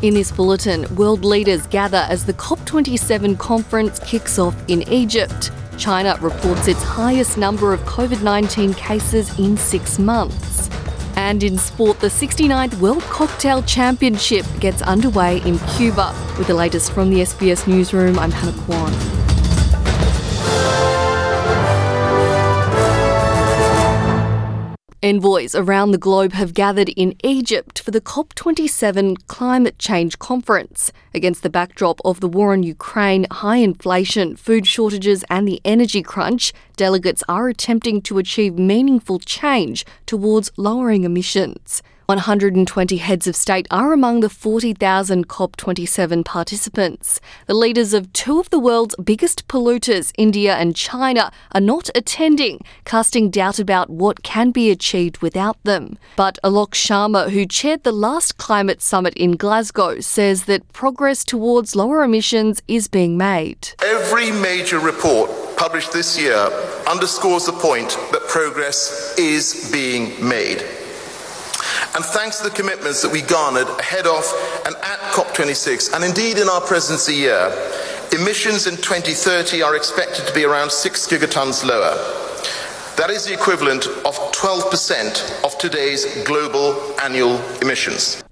In this bulletin, world leaders gather as the COP27 conference kicks off in Egypt. China reports its highest number of COVID 19 cases in six months. And in sport, the 69th World Cocktail Championship gets underway in Cuba. With the latest from the SBS Newsroom, I'm Hannah Kwan. Envoys around the globe have gathered in Egypt for the COP27 climate change conference. Against the backdrop of the war in Ukraine, high inflation, food shortages, and the energy crunch, delegates are attempting to achieve meaningful change towards lowering emissions. 120 heads of state are among the 40,000 COP27 participants. The leaders of two of the world's biggest polluters, India and China, are not attending, casting doubt about what can be achieved without them. But Alok Sharma, who chaired the last climate summit in Glasgow, says that progress towards lower emissions is being made. Every major report published this year underscores the point that progress is being made. And thanks to the commitments that we garnered ahead of and at COP26, and indeed in our presidency year, emissions in 2030 are expected to be around 6 gigatons lower. That is the equivalent of 12% of today's global annual emissions.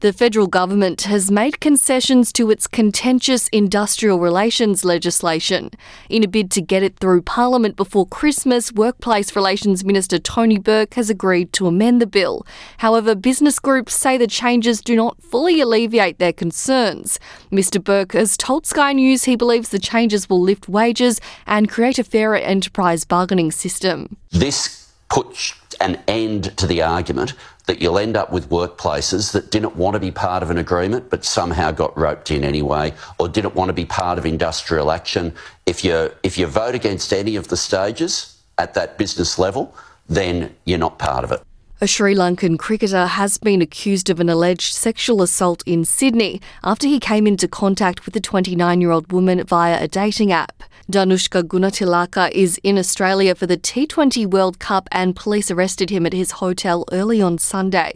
The federal government has made concessions to its contentious industrial relations legislation. In a bid to get it through Parliament before Christmas, Workplace Relations Minister Tony Burke has agreed to amend the bill. However, business groups say the changes do not fully alleviate their concerns. Mr. Burke has told Sky News he believes the changes will lift wages and create a fairer enterprise bargaining system. This puts an end to the argument that you'll end up with workplaces that didn't want to be part of an agreement but somehow got roped in anyway or didn't want to be part of industrial action. If you if you vote against any of the stages at that business level, then you're not part of it. A Sri Lankan cricketer has been accused of an alleged sexual assault in Sydney after he came into contact with a 29 year old woman via a dating app. Danushka Gunathilaka is in Australia for the T20 World Cup and police arrested him at his hotel early on Sunday.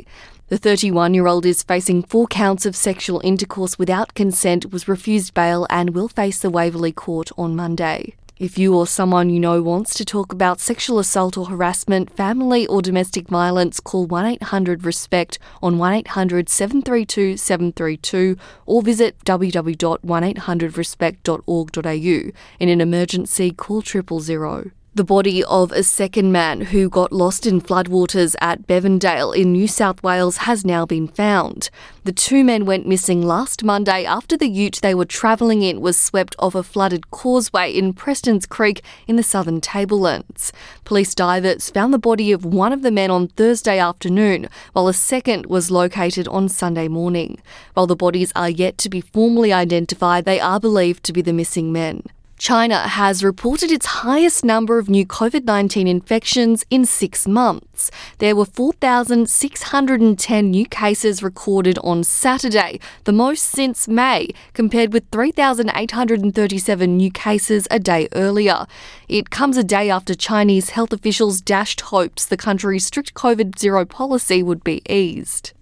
The 31 year old is facing four counts of sexual intercourse without consent, was refused bail, and will face the Waverley Court on Monday. If you or someone you know wants to talk about sexual assault or harassment, family or domestic violence, call 1 800 RESPECT on 1 800 732 732 or visit www.1800respect.org.au. In an emergency, call triple zero. The body of a second man who got lost in floodwaters at Bevendale in New South Wales has now been found. The two men went missing last Monday after the ute they were travelling in was swept off a flooded causeway in Prestons Creek in the southern tablelands. Police divers found the body of one of the men on Thursday afternoon, while a second was located on Sunday morning. While the bodies are yet to be formally identified, they are believed to be the missing men. China has reported its highest number of new COVID 19 infections in six months. There were 4,610 new cases recorded on Saturday, the most since May, compared with 3,837 new cases a day earlier. It comes a day after Chinese health officials dashed hopes the country's strict COVID zero policy would be eased.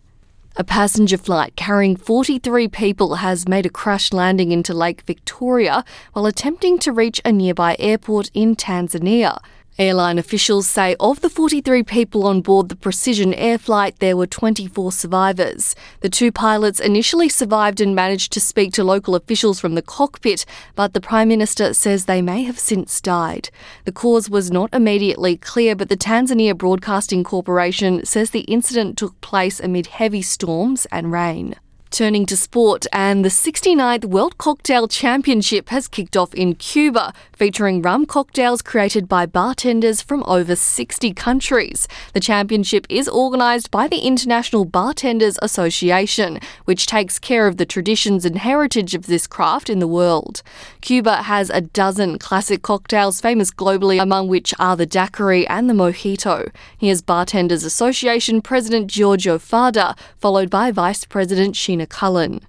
A passenger flight carrying 43 people has made a crash landing into Lake Victoria while attempting to reach a nearby airport in Tanzania. Airline officials say of the 43 people on board the Precision Air flight, there were 24 survivors. The two pilots initially survived and managed to speak to local officials from the cockpit, but the Prime Minister says they may have since died. The cause was not immediately clear, but the Tanzania Broadcasting Corporation says the incident took place amid heavy storms and rain. Turning to sport, and the 69th World Cocktail Championship has kicked off in Cuba, featuring rum cocktails created by bartenders from over 60 countries. The championship is organised by the International Bartenders Association, which takes care of the traditions and heritage of this craft in the world. Cuba has a dozen classic cocktails famous globally, among which are the daiquiri and the mojito. Here's Bartenders Association President Giorgio Fadda, followed by Vice President Sheena Cullen.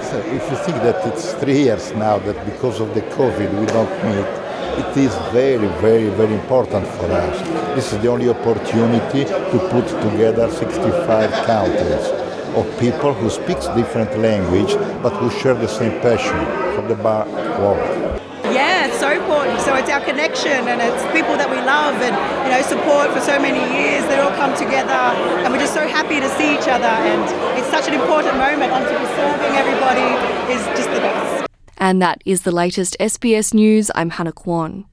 So if you think that it's three years now that because of the COVID we don't meet, it is very, very, very important for us. This is the only opportunity to put together 65 countries. of people who speak different language but who share the same passion for the bar world. So important. So it's our connection and it's people that we love and you know support for so many years that all come together and we're just so happy to see each other and it's such an important moment and to be serving everybody is just the best. And that is the latest SBS News. I'm Hannah Kwan.